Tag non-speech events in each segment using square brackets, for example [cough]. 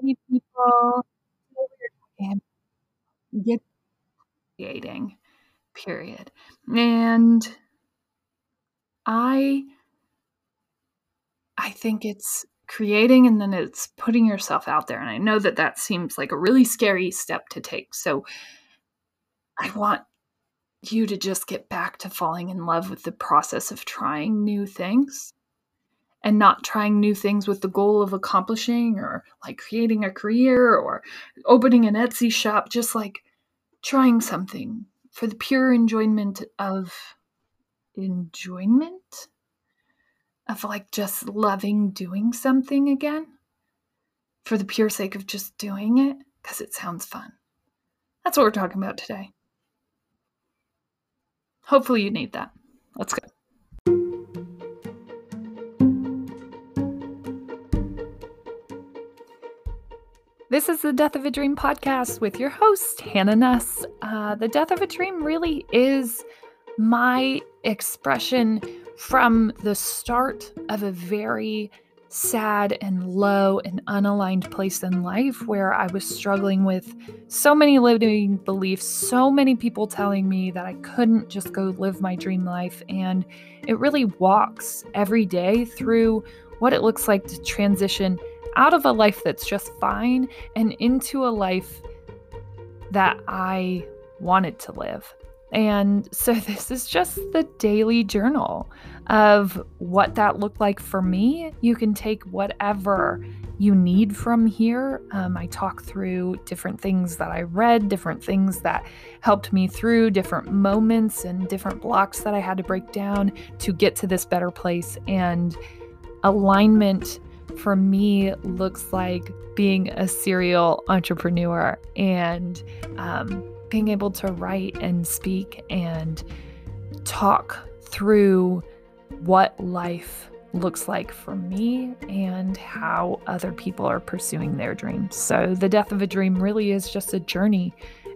many people and get creating, period. And I I think it's creating and then it's putting yourself out there. And I know that that seems like a really scary step to take. So I want you to just get back to falling in love with the process of trying new things and not trying new things with the goal of accomplishing or like creating a career or opening an Etsy shop, just like trying something for the pure enjoyment of enjoyment of like just loving doing something again for the pure sake of just doing it because it sounds fun. That's what we're talking about today. Hopefully, you need that. Let's go. This is the Death of a Dream podcast with your host, Hannah Nuss. Uh, the Death of a Dream really is my expression from the start of a very sad and low and unaligned place in life where I was struggling with so many limiting beliefs, so many people telling me that I couldn't just go live my dream life. And it really walks every day through what it looks like to transition out of a life that's just fine and into a life that I wanted to live. And so, [laughs] this is just the daily journal of what that looked like for me. You can take whatever you need from here. Um, I talk through different things that I read, different things that helped me through, different moments and different blocks that I had to break down to get to this better place. And alignment for me looks like being a serial entrepreneur and um, being able to write and speak and talk through what life looks like for me and how other people are pursuing their dreams. So, the death of a dream really is just a journey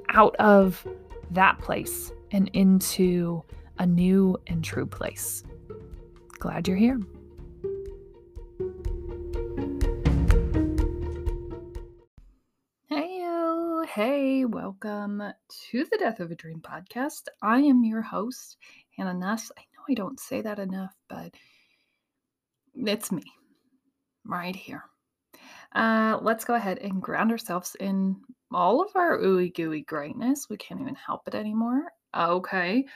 out of that place and into a new and true place. Glad you're here. Hey, welcome to the Death of a Dream podcast. I am your host, Hannah Nuss. I know I don't say that enough, but it's me right here. Uh, let's go ahead and ground ourselves in all of our ooey gooey greatness. We can't even help it anymore. Okay.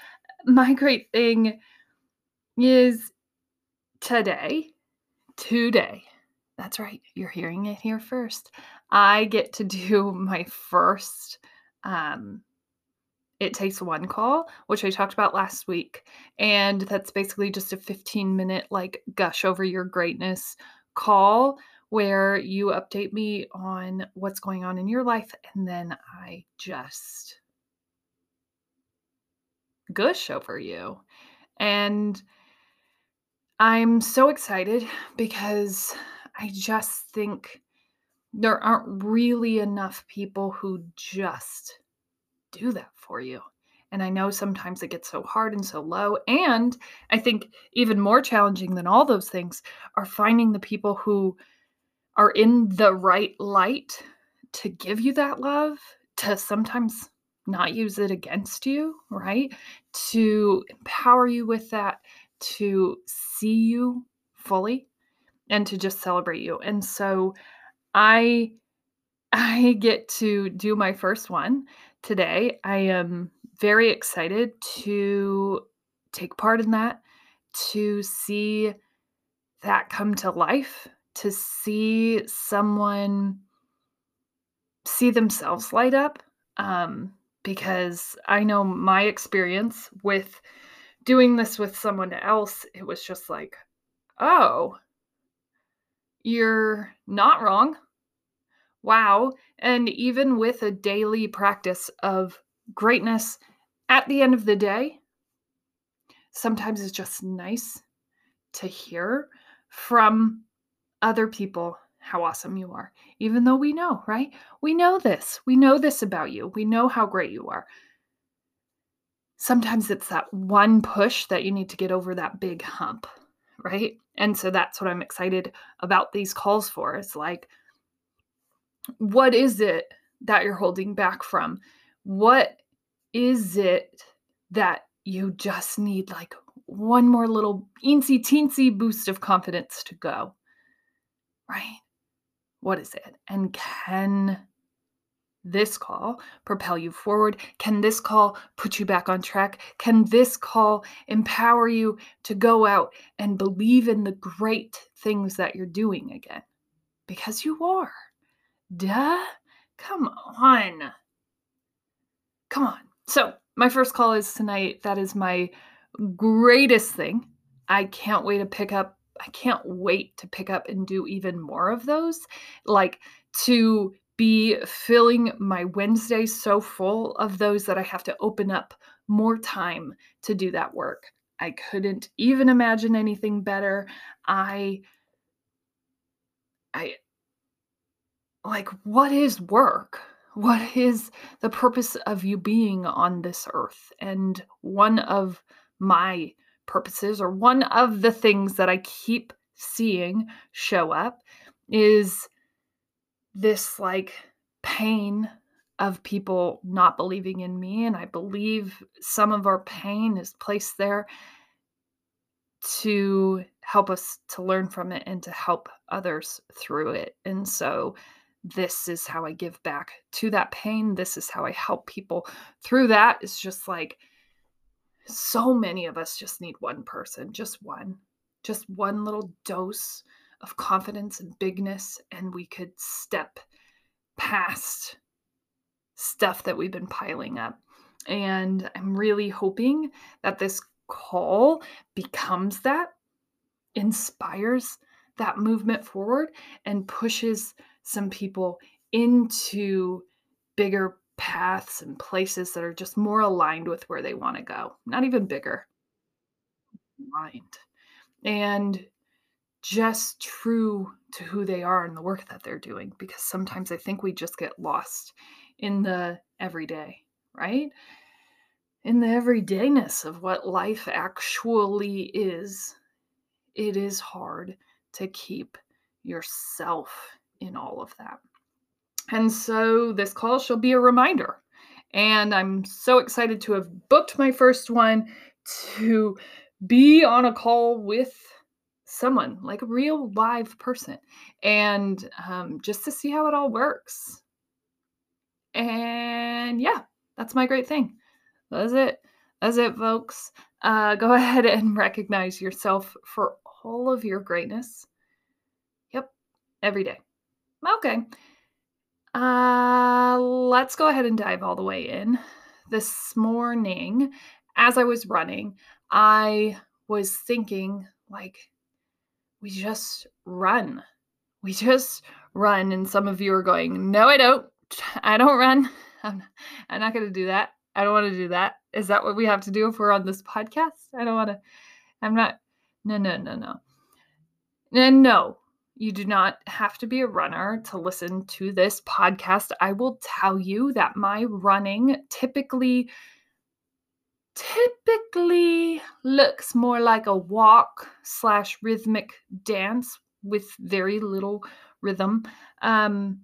My great thing is today, today. That's right. You're hearing it here first. I get to do [laughs] my first um, It Takes One call, which I talked about last week. And that's basically just a 15 minute, like, gush over your greatness call where you update me on what's going on in your life. And then I just gush over you. And I'm so excited because I just think there aren't really enough people who just do that for you. And I know sometimes it gets so hard and so low. And I think even more challenging than all those things are finding the people who are in the right light to give you that love, to sometimes not use it against you, right? To empower you with that, to see you fully, and to just celebrate you. And so I [laughs] I get to do my first one today. I am very excited to take part in that, to see that come to life, to see someone see themselves light up. Um, because I know my experience with doing this with someone else, it was just like, oh, you're not wrong. Wow. And even with a daily practice of greatness at the end of the day, sometimes it's just nice to hear from other people how awesome you are, even though we know, right? We know this. We know this about you. We know how great you are. Sometimes it's that one push that you need to get over that big hump, right? And so that's what I'm excited about these calls for. It's like, what is it that you're holding back from? What is it that you just need like one more little eensy teensy boost of confidence to go? Right? What is it? And can this call propel you forward? Can this call put you back on track? Can this call empower you to go out and believe in the great things that you're doing again? Because you are. Duh. Come on. Come on. So, my first call is tonight. That is my greatest thing. I can't wait to pick up. I can't wait to pick up and do even more of those. Like to be filling my Wednesdays so full of those that I have to open up more time to do that work. I couldn't even imagine anything better. I I like what is work? What is the purpose of you being on this earth? And one of my purposes or one of the things that I keep seeing show up is this like pain of people not believing in me. And I believe some of our pain is placed there to help us to learn from it and to help others through it. And so this is how I give back to that pain. This is how I help people through that. It's just like so many of us just need one person, just one, just one little dose of confidence and bigness, and we could step past stuff that we've been piling up. And I'm really hoping that this call becomes that, inspires that movement forward, and pushes some people into bigger paths and places that are just more aligned with where they want to go. Not even bigger, aligned. And just true to who they are and the work that they're doing because sometimes I think we just get lost in the everyday, right? In the everydayness of what life actually is. It is hard to keep yourself in all of that. And so this call shall be a reminder. And I'm so excited to have booked my first one to be on a call with someone, like a real live person, and um, just to see how it all works. And yeah, that's my great thing. That's it. That's it, folks. Uh, go [laughs] ahead and recognize yourself for all of your greatness. Yep, every day. Okay. Uh, let's go ahead and dive all the way in. This morning, as I was running, I was thinking, like, we just run. We just run. And some of you are going, no, I don't. I don't run. [laughs] I'm, I'm not going to do that. I don't want to do that. Is that what we have to do if we're on this podcast? I don't want to. I'm not. No, no, no, no. And no, you do not have to be a runner to listen to this podcast. I will tell you that my running typically typically looks more like a walk slash rhythmic dance with very little rhythm. Um,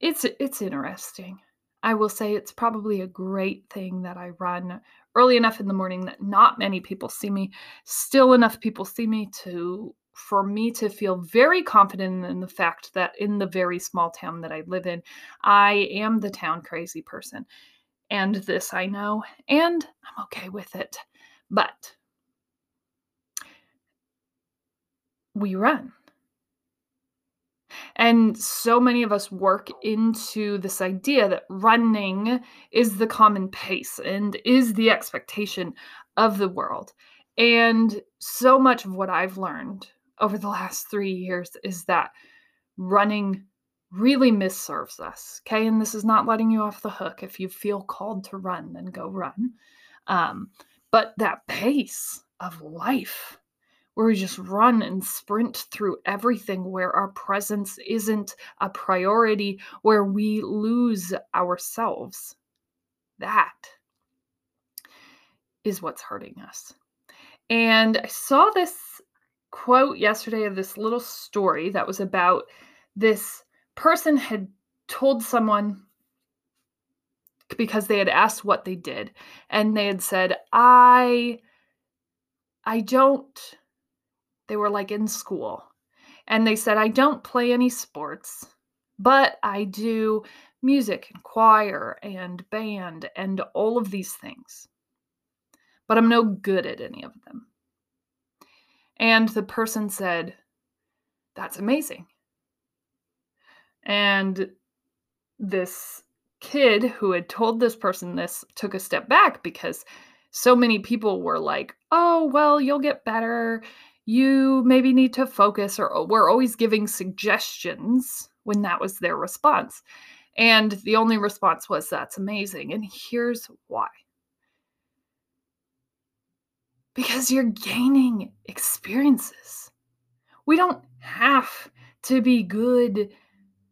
it's it's interesting. I will say it's probably a great thing that I run early enough in the morning that not many people see me. Still enough people see me to for me to feel very confident in the fact that in the very small town that I live in, I am the town crazy person. And this I know, and I'm okay with it. But we run. And so many of us work into this idea that running is the common pace and is the expectation of the world. And so much of what I've learned over the last three years is that running really misserves us. Okay. And this is not letting you off the hook. If you feel called to run, then go run. Um, but that pace of life, where we just run and sprint through everything, where our presence isn't a priority, where we lose ourselves, that is what's hurting us. And I saw this quote yesterday of this little story that was about this person had told someone because they had asked what they did and they had said i i don't they were like in school and they said i don't play any sports but i do music and choir and band and all of these things but i'm no good at any of them and the person said that's amazing and this kid who had told this person this took a step back because so many people were like, oh, well, you'll get better. You maybe need to focus, or oh, we're always giving suggestions when that was their response. And the only response was, that's amazing. And here's why because you're gaining experiences. We don't have to be good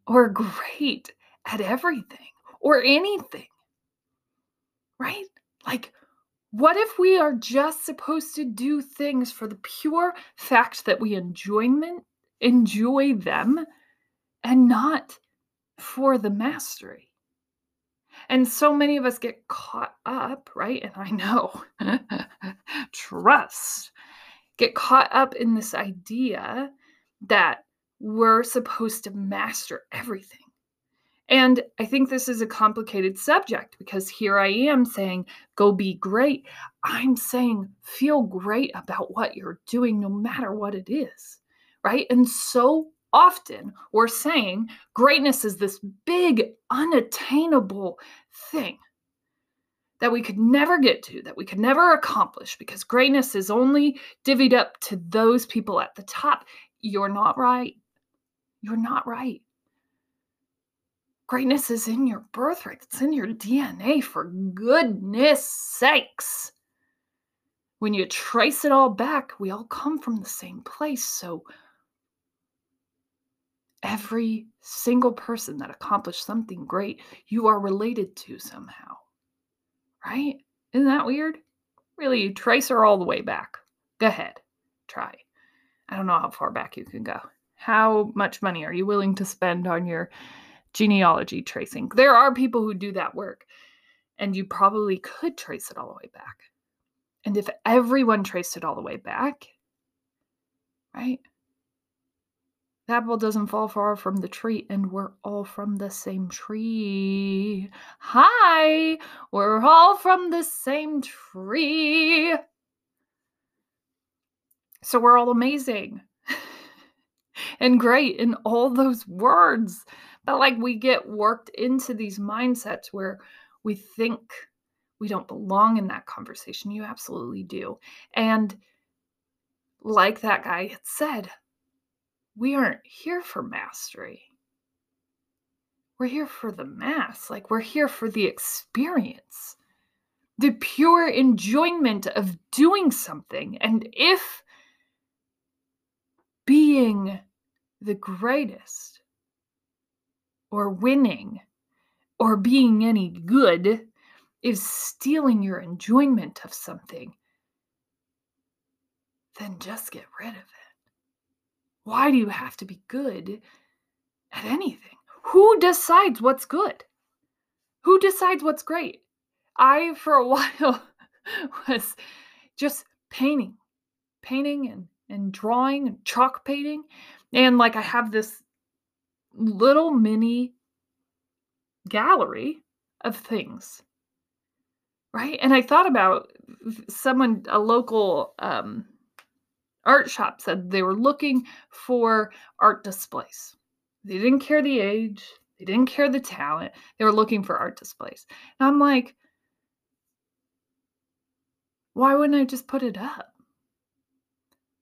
or great at everything or anything. Right? Like, what if we are just supposed to do things for the pure fact that we enjoyment enjoy them and not for the mastery? And so many of us get caught up, right? And I know, [laughs] trust, get caught up in this idea that we're supposed to master everything. And I think this is a complicated subject because here I am saying, go be great. I'm saying, feel great about what you're doing, no matter what it is. Right. And so often we're saying greatness is this big, unattainable thing that we could never get to, that we could never accomplish because greatness is only divvied up to those people at the top. You're not right. You're not right. Greatness is in your birthright, it's in your DNA, for goodness sakes. When you trace it all back, we all come from the same place. So every single person that accomplished something great, you are related to somehow. Right? Isn't that weird? Really, you trace her all the way back. Go ahead, try. I don't know how far back you can go. How much money are you willing to spend on your genealogy tracing. There are people who do that work, and you probably could trace it all the way back. And if everyone traced it all the way back, right? The apple doesn't fall far from the tree, and we're all from the same tree. Hi, we're all from the same tree. So we're all amazing [laughs] and great in all those words. But like we get worked into these mindsets where we think we don't belong in that conversation. You absolutely do. And like that guy had said, we aren't here for mastery. We're here for the mass. Like we're here for the experience, the pure enjoyment of doing something. And if being the greatest or winning or being any good is stealing your enjoyment of something, then just get rid of it. Why do you have to be good at anything? Who decides what's good? Who decides what's great? I, for a [laughs] while, was just painting, painting and, and drawing and chalk painting. And like I have this little mini gallery of things right and i thought about someone a local um, art shop said they were looking for art displays. They didn't care the age they didn't care the talent they were looking for art displays. And i'm like why wouldn't i just put it up?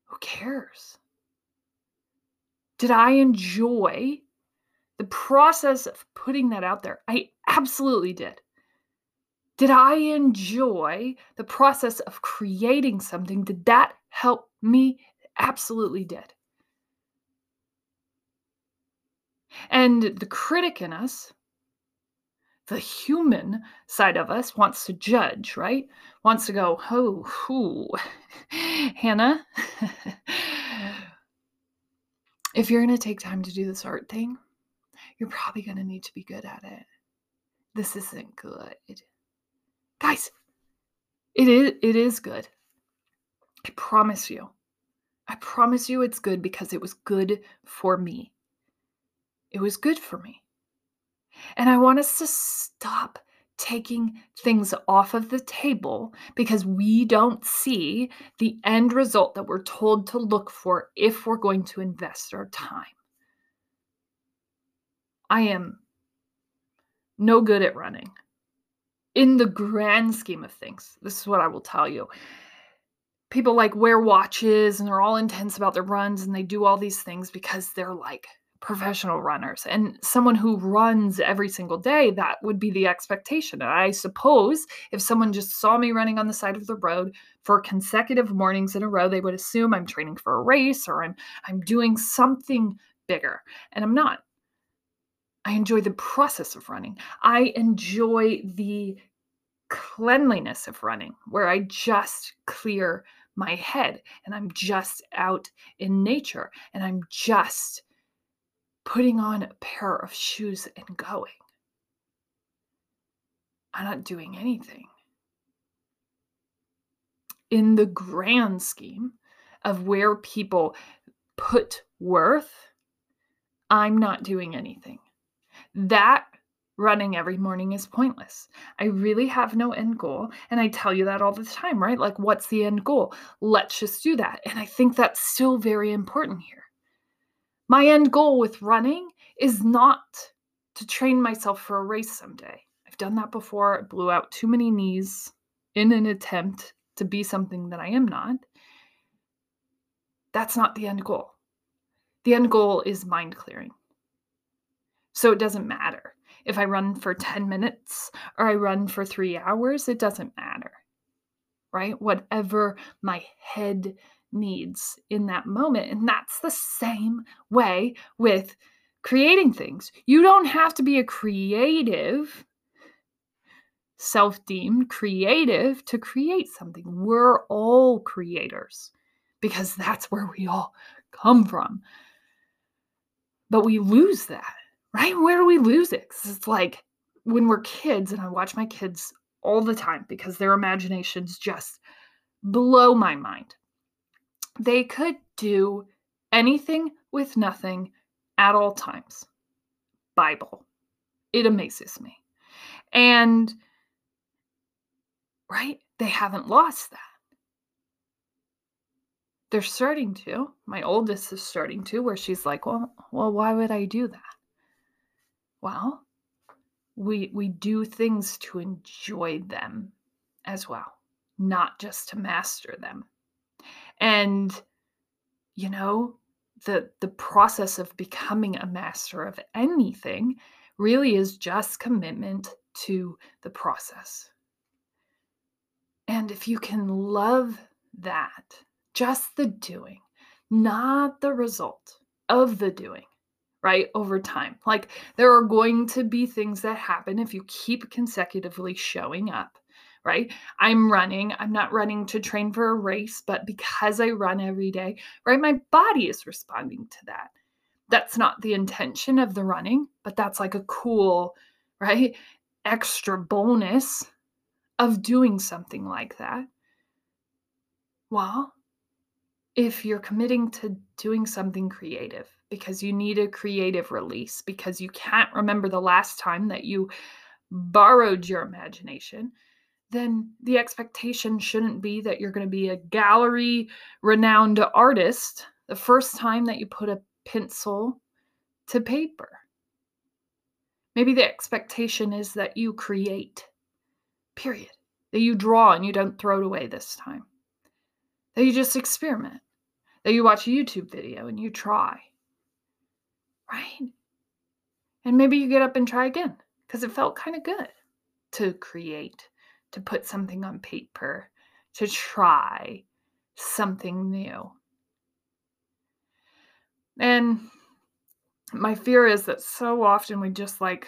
Who cares? Did i enjoy the process of putting that out there, I absolutely did. Did I enjoy the process of creating something? Did that help me? Absolutely did. And the critic in us, the human side of us, wants to judge, right? Wants to go, oh, who, [laughs] Hannah, [laughs] if you're going to take time to do this art thing, you're probably going to need to be good at it. This isn't good. Guys, it is it is good. I promise you. I promise you it's good because it was good for me. It was good for me. And I want us to stop taking things off of the table because we don't see the end result that we're told to look for if we're going to invest our time. I am no good at running. In the grand scheme of things, this is what I will tell you. People like wear watches and they're all intense about their runs and they do all these things because they're like professional runners. And someone who runs every single day that would be the expectation. And i suppose if someone just saw me running on the side of the road for consecutive mornings in a row they would assume i'm training for a race or i'm i'm doing something bigger. And i'm not i enjoy the process of running i enjoy the cleanliness of running where i just clear my head and i'm just out in nature and i'm just putting on a pair of shoes and going. I'm not doing anything. In the grand scheme of where people put worth, I'm not doing anything. That running every morning is pointless. I really have no end goal. And I tell you that all the time, right? Like, what's the end goal? Let's just do that. And I think that's still very important here. My end goal with running is not to train myself for a race someday. I've done that before. I blew out too many knees in an attempt to be something that I am not. That's not the end goal. The end goal is mind clearing. So it doesn't matter. If I run for 10 minutes or I run for three hours, it doesn't matter, right? Whatever my head needs in that moment. And that's the same way with creating things. You don't have to be a creative, self deemed creative to create something. We're all creators because that's where we all come from. But we lose that, right? Where do we lose it? It's like when we're kids, and I watch my kids all the time because their imaginations just blow my mind they could do anything with nothing at all times. Bible. It amazes me. And, right, they haven't lost that. They're starting to. My oldest is starting to, where she's like, well, well, why would I do that? Well, we we do things to enjoy them as well, not just to master them. And you know the the process of becoming a master of anything really is just commitment to the process. And if you can love that just the doing not the result of the doing right over time like there are going to be things that happen if you keep consecutively showing up right? I'm running. I'm not running to train for a race, but because I run every day, right? My body is responding to that. That's not the intention of the running, but that's like a cool, right? Extra bonus of doing something like that. Well, if you're committing to doing something creative because you need a creative release, because you can't remember the last time that you borrowed your imagination, then the expectation shouldn't be that you're going to be a gallery renowned artist the first time that you put a pencil to paper. Maybe the expectation is that you create, period. That you draw and you don't throw it away this time. That you just experiment. That you watch a YouTube video and you try. Right? And maybe you get up and try again because it felt kind of good to create to put something on paper, to try something new. And my fear is that so often we just like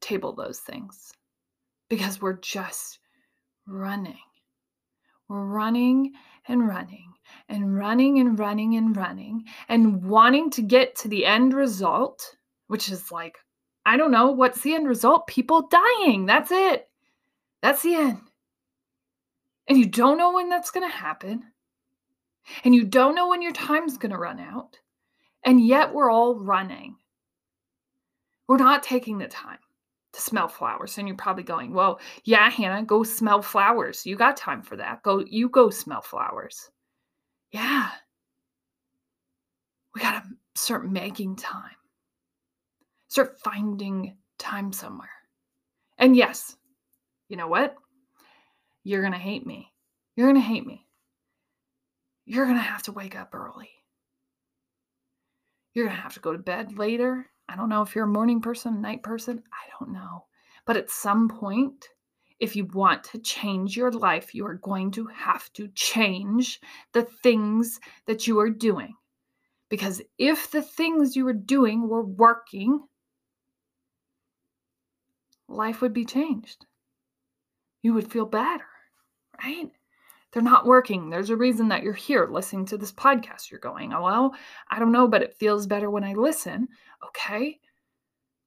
table those things because we're just running. We're running and running and running and running and running and wanting to get to the end result which is like, I don't know, what's the end result? People dying. That's it. That's the end. And you don't know when that's going to happen. And you don't know when your time's going to run out. And yet we're all running. We're not taking the time to smell flowers. And you're probably going, well, yeah, Hannah, go smell flowers. You got time for that. Go, you go smell flowers. Yeah. We got to start making time, start finding time somewhere. And yes, you know what? You're going to hate me. You're going to hate me. You're going to have to wake up early. You're going to have to go to bed later. I don't know if you're a morning person, night person. I don't know. But at some point, if you want to change your life, you are going to have to change the things that you are doing. Because if the things you were doing were working, life would be changed. You would feel better, right? They're not working. There's a reason that you're here listening to this podcast. You're going, oh, well, I don't know, but it feels better when I listen. Okay.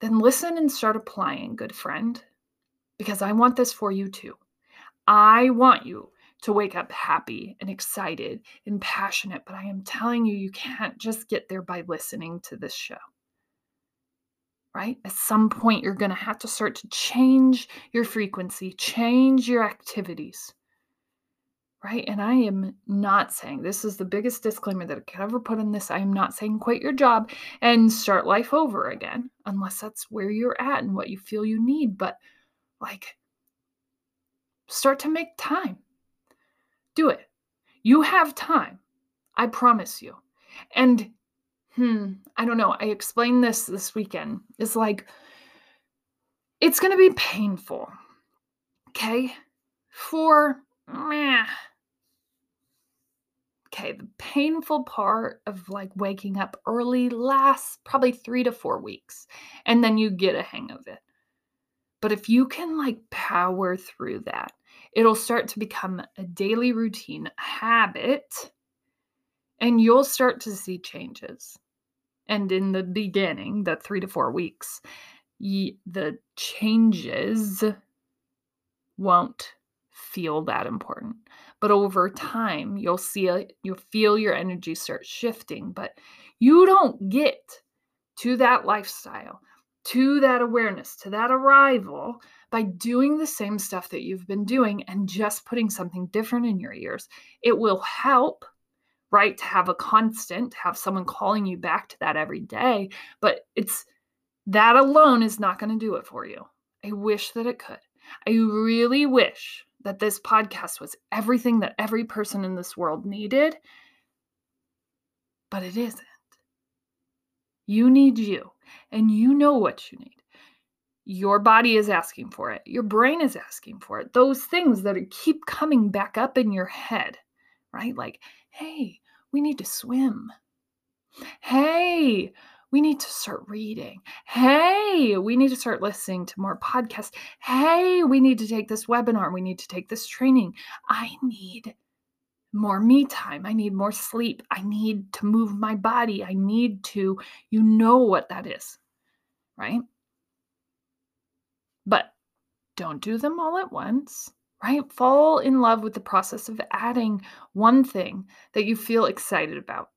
Then listen and start applying, good friend, because I want this for you too. I want you to wake up happy and excited and passionate, but I am telling you, you can't just get there by listening to this show. Right? At some point, you're going to have to start to change your frequency, change your activities right? And I am not saying this is the biggest disclaimer that I could ever put in this. I am not saying quit your job and start life over again, unless that's where you're at and what you feel you need. But like, start to make time. Do it. You have time. I promise you. And hmm, I don't know. I explained this this weekend. It's like, it's going to be painful. Okay? For meh, okay, the painful part of like waking up early lasts probably three to four weeks, and then you get a hang of it. But if you can like power through that, it'll start to become a daily routine, habit, and you'll start to see changes. And in the beginning, the three to four weeks, the changes won't feel that important. But over time, you'll see it, you'll feel your energy start shifting. But you don't get to that lifestyle, to that awareness, to that arrival by doing the same stuff that you've been doing and just putting something different in your ears. It will help, right, to have a constant, have someone calling you back to that every day. But it's that alone is not going to do it for you. I wish that it could. I really wish that this podcast was everything that every person in this world needed, but it isn't. You need you, and you know what you need. Your body is asking for it, your brain is asking for it. Those things that keep coming back up in your head, right? Like, hey, we need to swim. Hey, we need to start reading. Hey, we need to start listening to more podcasts. Hey, we need to take this webinar. We need to take this training. I need more me time. I need more sleep. I need to move my body. I need to, you know what that is, right? But don't do them all at once, right? Fall in love with the process of adding one thing that you feel excited about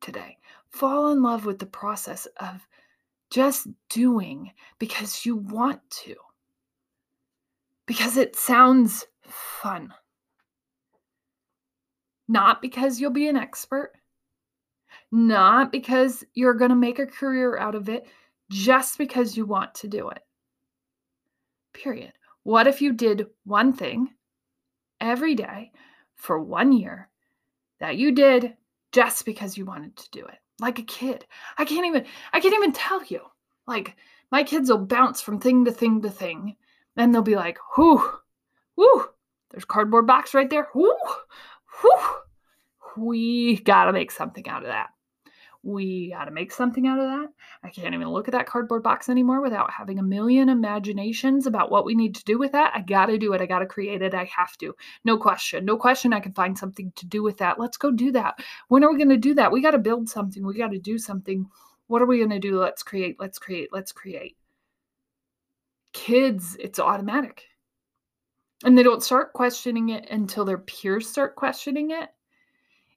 today fall in love with the process of just doing because you want to, because it sounds fun. Not because you'll be an expert, not because you're going to make a career out of it, just because you want to do it. Period. What if you did one thing every day for one year that you did just because you wanted to do it? Like a kid. I can't even I can't even tell you. Like my kids will bounce from thing to thing to thing, and they'll be like, "Whoo, whoo!" There's cardboard box right there. Whoo, whoo. We gotta make something out of that. We got to make something out of that. I can't even look at that cardboard box anymore without having a million imaginations about what we need to do with that. I got to do it. I got to create it. I have to. No question. No question. I can find something to do with that. Let's go do that. When are we going to do that? We got to build something. We got to do something. What are we going to do? Let's create, let's create, let's create. Kids, it's automatic. And they don't start questioning it until their peers start questioning it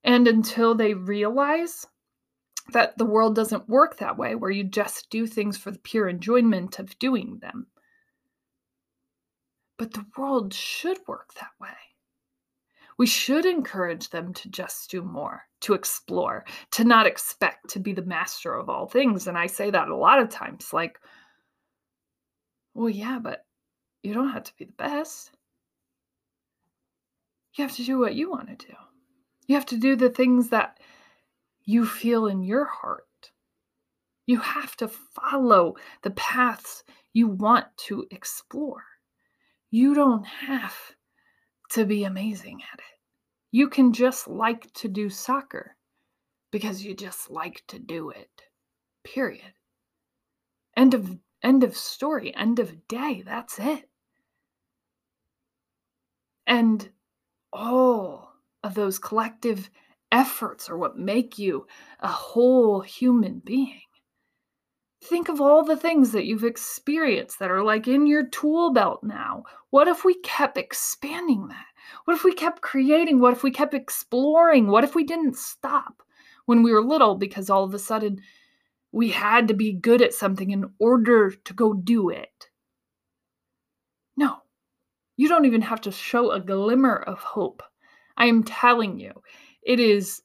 and until they realize that the world doesn't work that way, where you just do things for the pure enjoyment of doing them. But the world should work that way. We should encourage them to just do more, to explore, to not expect to be the master of all things. And I say that a lot of times like, well, yeah, but you don't have to be the best. You have to do what you want to do. You have to do the things that you feel in your heart. You have to follow the paths you want to explore. You don't have to be amazing at it. You can just like to do soccer because you just like to do it. Period. End of end of story, end of day. That's it. And all of those collective efforts are what make you a whole human being. Think of all the things that you've experienced that are like in your tool belt now. What if we kept expanding that? What if we kept creating? What if we kept exploring? What if we didn't stop when we were little because all of a sudden we had to be good at something in order to go do it? No, you don't even have to show a glimmer of hope. I am telling you, it is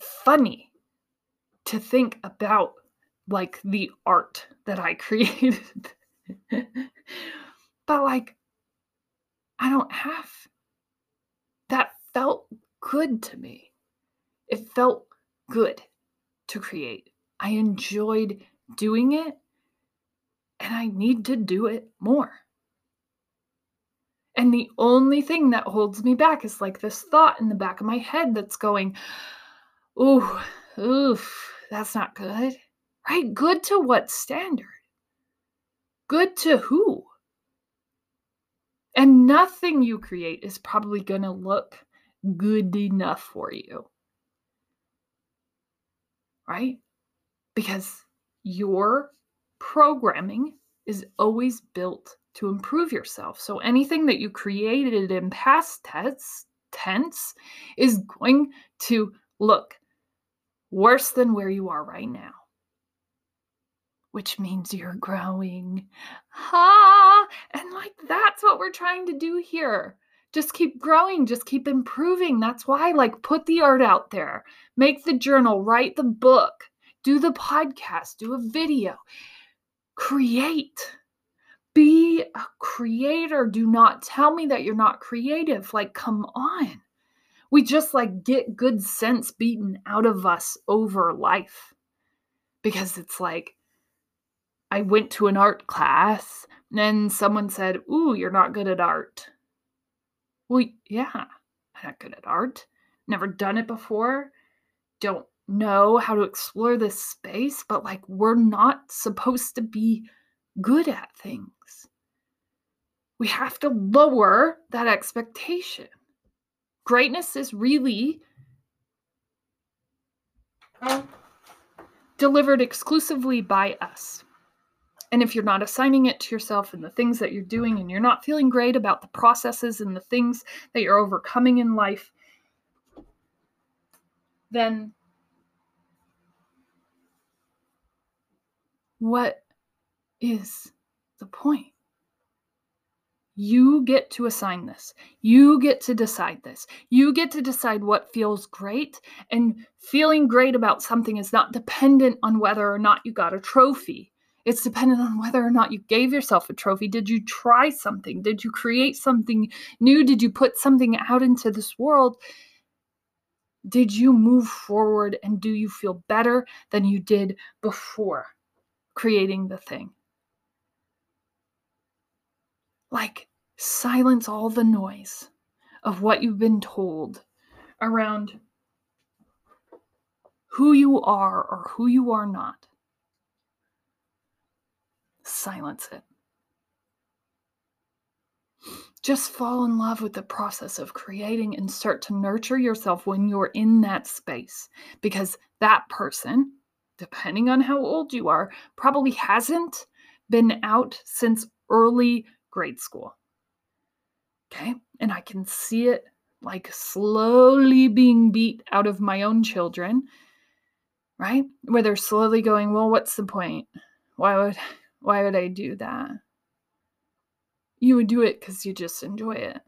funny to think about like the art that I [laughs] created. but like, I don't have. That felt good to me. It felt good to create. I enjoyed doing it, and I need to do it more. And the only thing that holds me back is like this thought in the back of my head that's going, ooh, oof, that's not good. Right? Good to what standard? Good to who? And nothing you create is probably going to look good enough for you. Right? Because your programming is always built to improve yourself. So anything that you created in past tense, tense is going to look worse than where you are right now. Which means you're growing. Ha! And like that's what we're trying to do here. Just keep growing, just keep improving. That's why, like, put the art out there, make the journal, write the book, do the podcast, do a video, create be a creator. Do not tell me that you're not creative. Like, come on. We just like get good sense beaten out of us over life because it's like, I went to an art class and then someone said, Ooh, you're not good at art. Well, yeah, I'm not good at art. Never done it before. Don't know how to explore this space, but like, we're not supposed to be good at things we have to lower that expectation. Greatness is really delivered exclusively by us. And if you're not assigning it to yourself and the things that you're doing, and you're not feeling great about the processes and the things that you're overcoming in life, then what is the point? You get to assign this. You get to decide this. You get to decide what feels great. And feeling great about something is not dependent on whether or not you got a trophy. It's dependent on whether or not you gave yourself a trophy. Did you try something? Did you create something new? Did you put something out into this world? Did you move forward and do you feel better than you did before creating the thing? Like silence all the noise of what you've been told around who you are or who you are not. Silence it. just fall in love with the process of creating and start to nurture yourself when you're in that space because that person, depending on how old you are, probably hasn't been out since early grade school. Okay. And I can see it like slowly being beat out of my own children, right? Where they're slowly going, well, what's the point? Why would why would I do that? You would do it because you just enjoy it.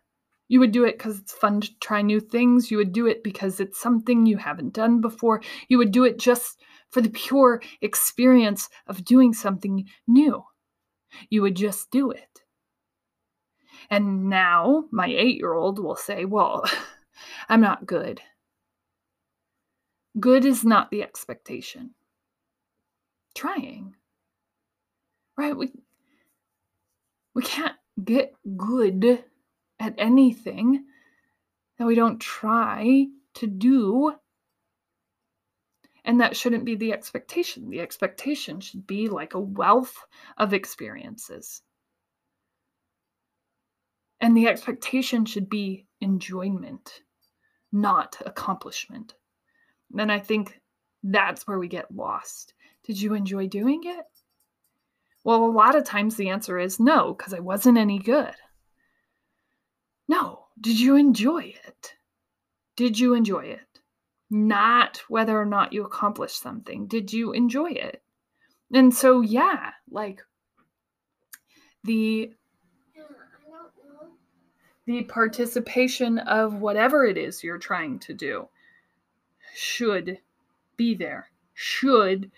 You would do it because it's fun to try new things. You would do it because it's something you haven't done before. You would do it just for the pure experience of doing something new. You would just do it. And now my eight year old will say, Well, [laughs] I'm not good. Good is not the expectation. Trying. Right? We, we can't get good at anything that we don't try to do. And that shouldn't be the expectation. The expectation should be like a wealth of experiences. And the expectation should be enjoyment, not accomplishment. And I think that's where we get lost. Did you enjoy doing it? Well, a lot of times the answer is no, because I wasn't any good. No. Did you enjoy it? Did you enjoy it? Not whether or not you accomplished something. Did you enjoy it? And so, yeah, like the the participation of whatever it is you're trying to do should be there, should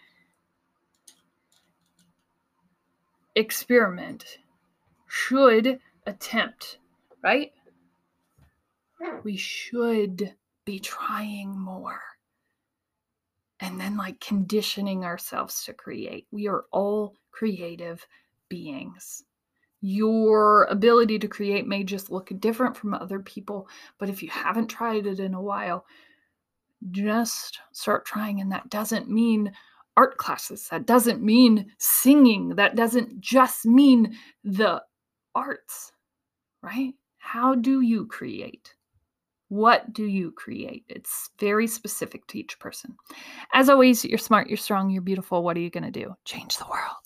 experiment, should attempt, right? Hmm. We should be trying more. And then, like, conditioning ourselves to create. We are all creative beings your ability to create may just look different from other people. But if you haven't tried it in a while, just start trying. And that doesn't mean art classes, that doesn't mean singing, that doesn't just mean the arts, right? How do you create? What do you create? It's very specific to each person. As always, you're smart, you're strong, you're beautiful. What are you going to do? Change the world.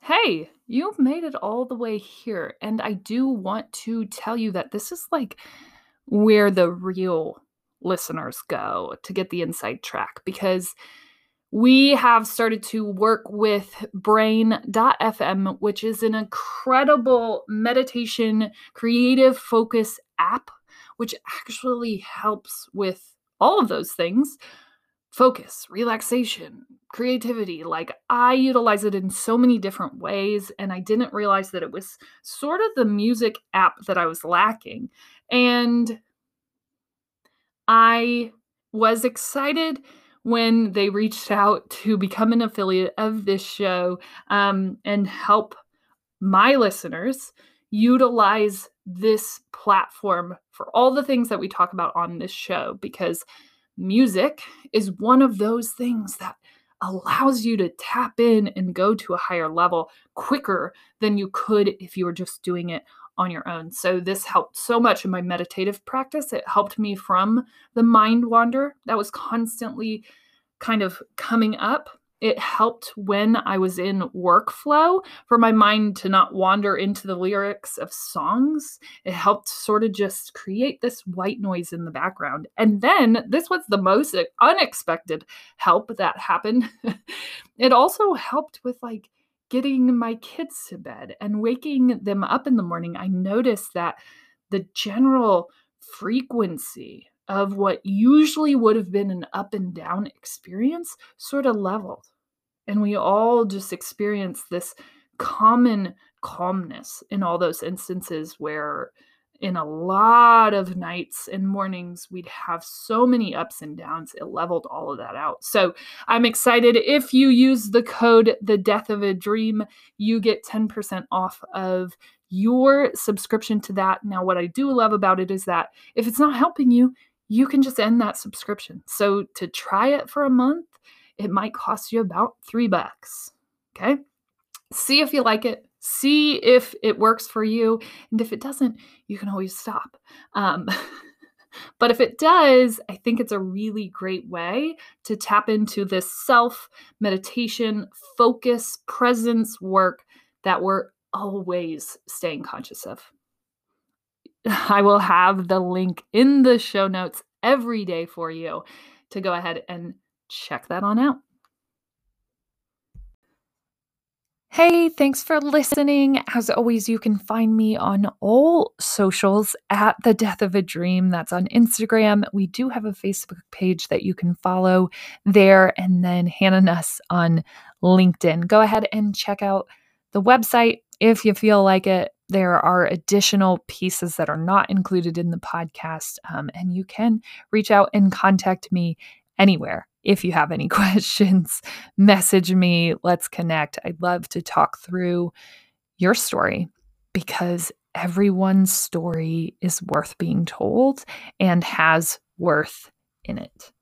Hey, you've made it all the way here. And I do want to tell you that this is like where the real listeners go to get the inside track because we have started to work with brain.fm, which is an incredible meditation creative focus app, which actually helps with all of those things focus, relaxation, creativity. Like I utilize it in so many different ways, and I didn't realize that it was sort of the music app that I was lacking. And I was excited when they reached out to become an affiliate of this show um, and help my listeners utilize this platform for all the things that we talk about on this show because music is one of those things that allows you to tap in and go to a higher level quicker than you could if you were just doing it on your own. So, this helped so much in my meditative practice. It helped me from the mind wander that was constantly kind of coming up it helped when I was in workflow for my mind to not wander into the lyrics of songs. It helped sort of just create this white noise in the background. And then this was the most unexpected help that happened. [laughs] it also helped with like getting my kids to bed and waking them up in the morning. I noticed that the general frequency of what usually would have been an up and down experience sort of leveled. And we all just experience this common calmness in all those instances where in a lot of nights and mornings we'd have so many ups and downs it leveled all of that out. So i'm excited. If you use the code the death of a dream you get 10% off of your subscription to that. Now what i do love about it is that if it's not helping you you can just end that subscription. So to try it for a month, it might cost you about three bucks. Okay. See if you like it. see if it works for you. And if it doesn't, you can always stop. Um, [laughs] but if it does, I think it's a really great way to tap into this self meditation, focus, presence work that we're always staying conscious of. [laughs] I will have the link in the show notes every day for you to go ahead and check that on out. Hey, thanks for listening. As always, you can find me on all socials at The Death of a Dream. That's on Instagram. We do have a Facebook page that you can follow there, and then Hannah Nuss on LinkedIn. Go ahead and check out the website if you feel like it. There are additional pieces that are not included in the podcast, um, and you can reach out and contact me anywhere if you have any [laughs] questions, message me. Let's connect. I'd love to talk through your story because everyone's story is worth being told and has worth in it.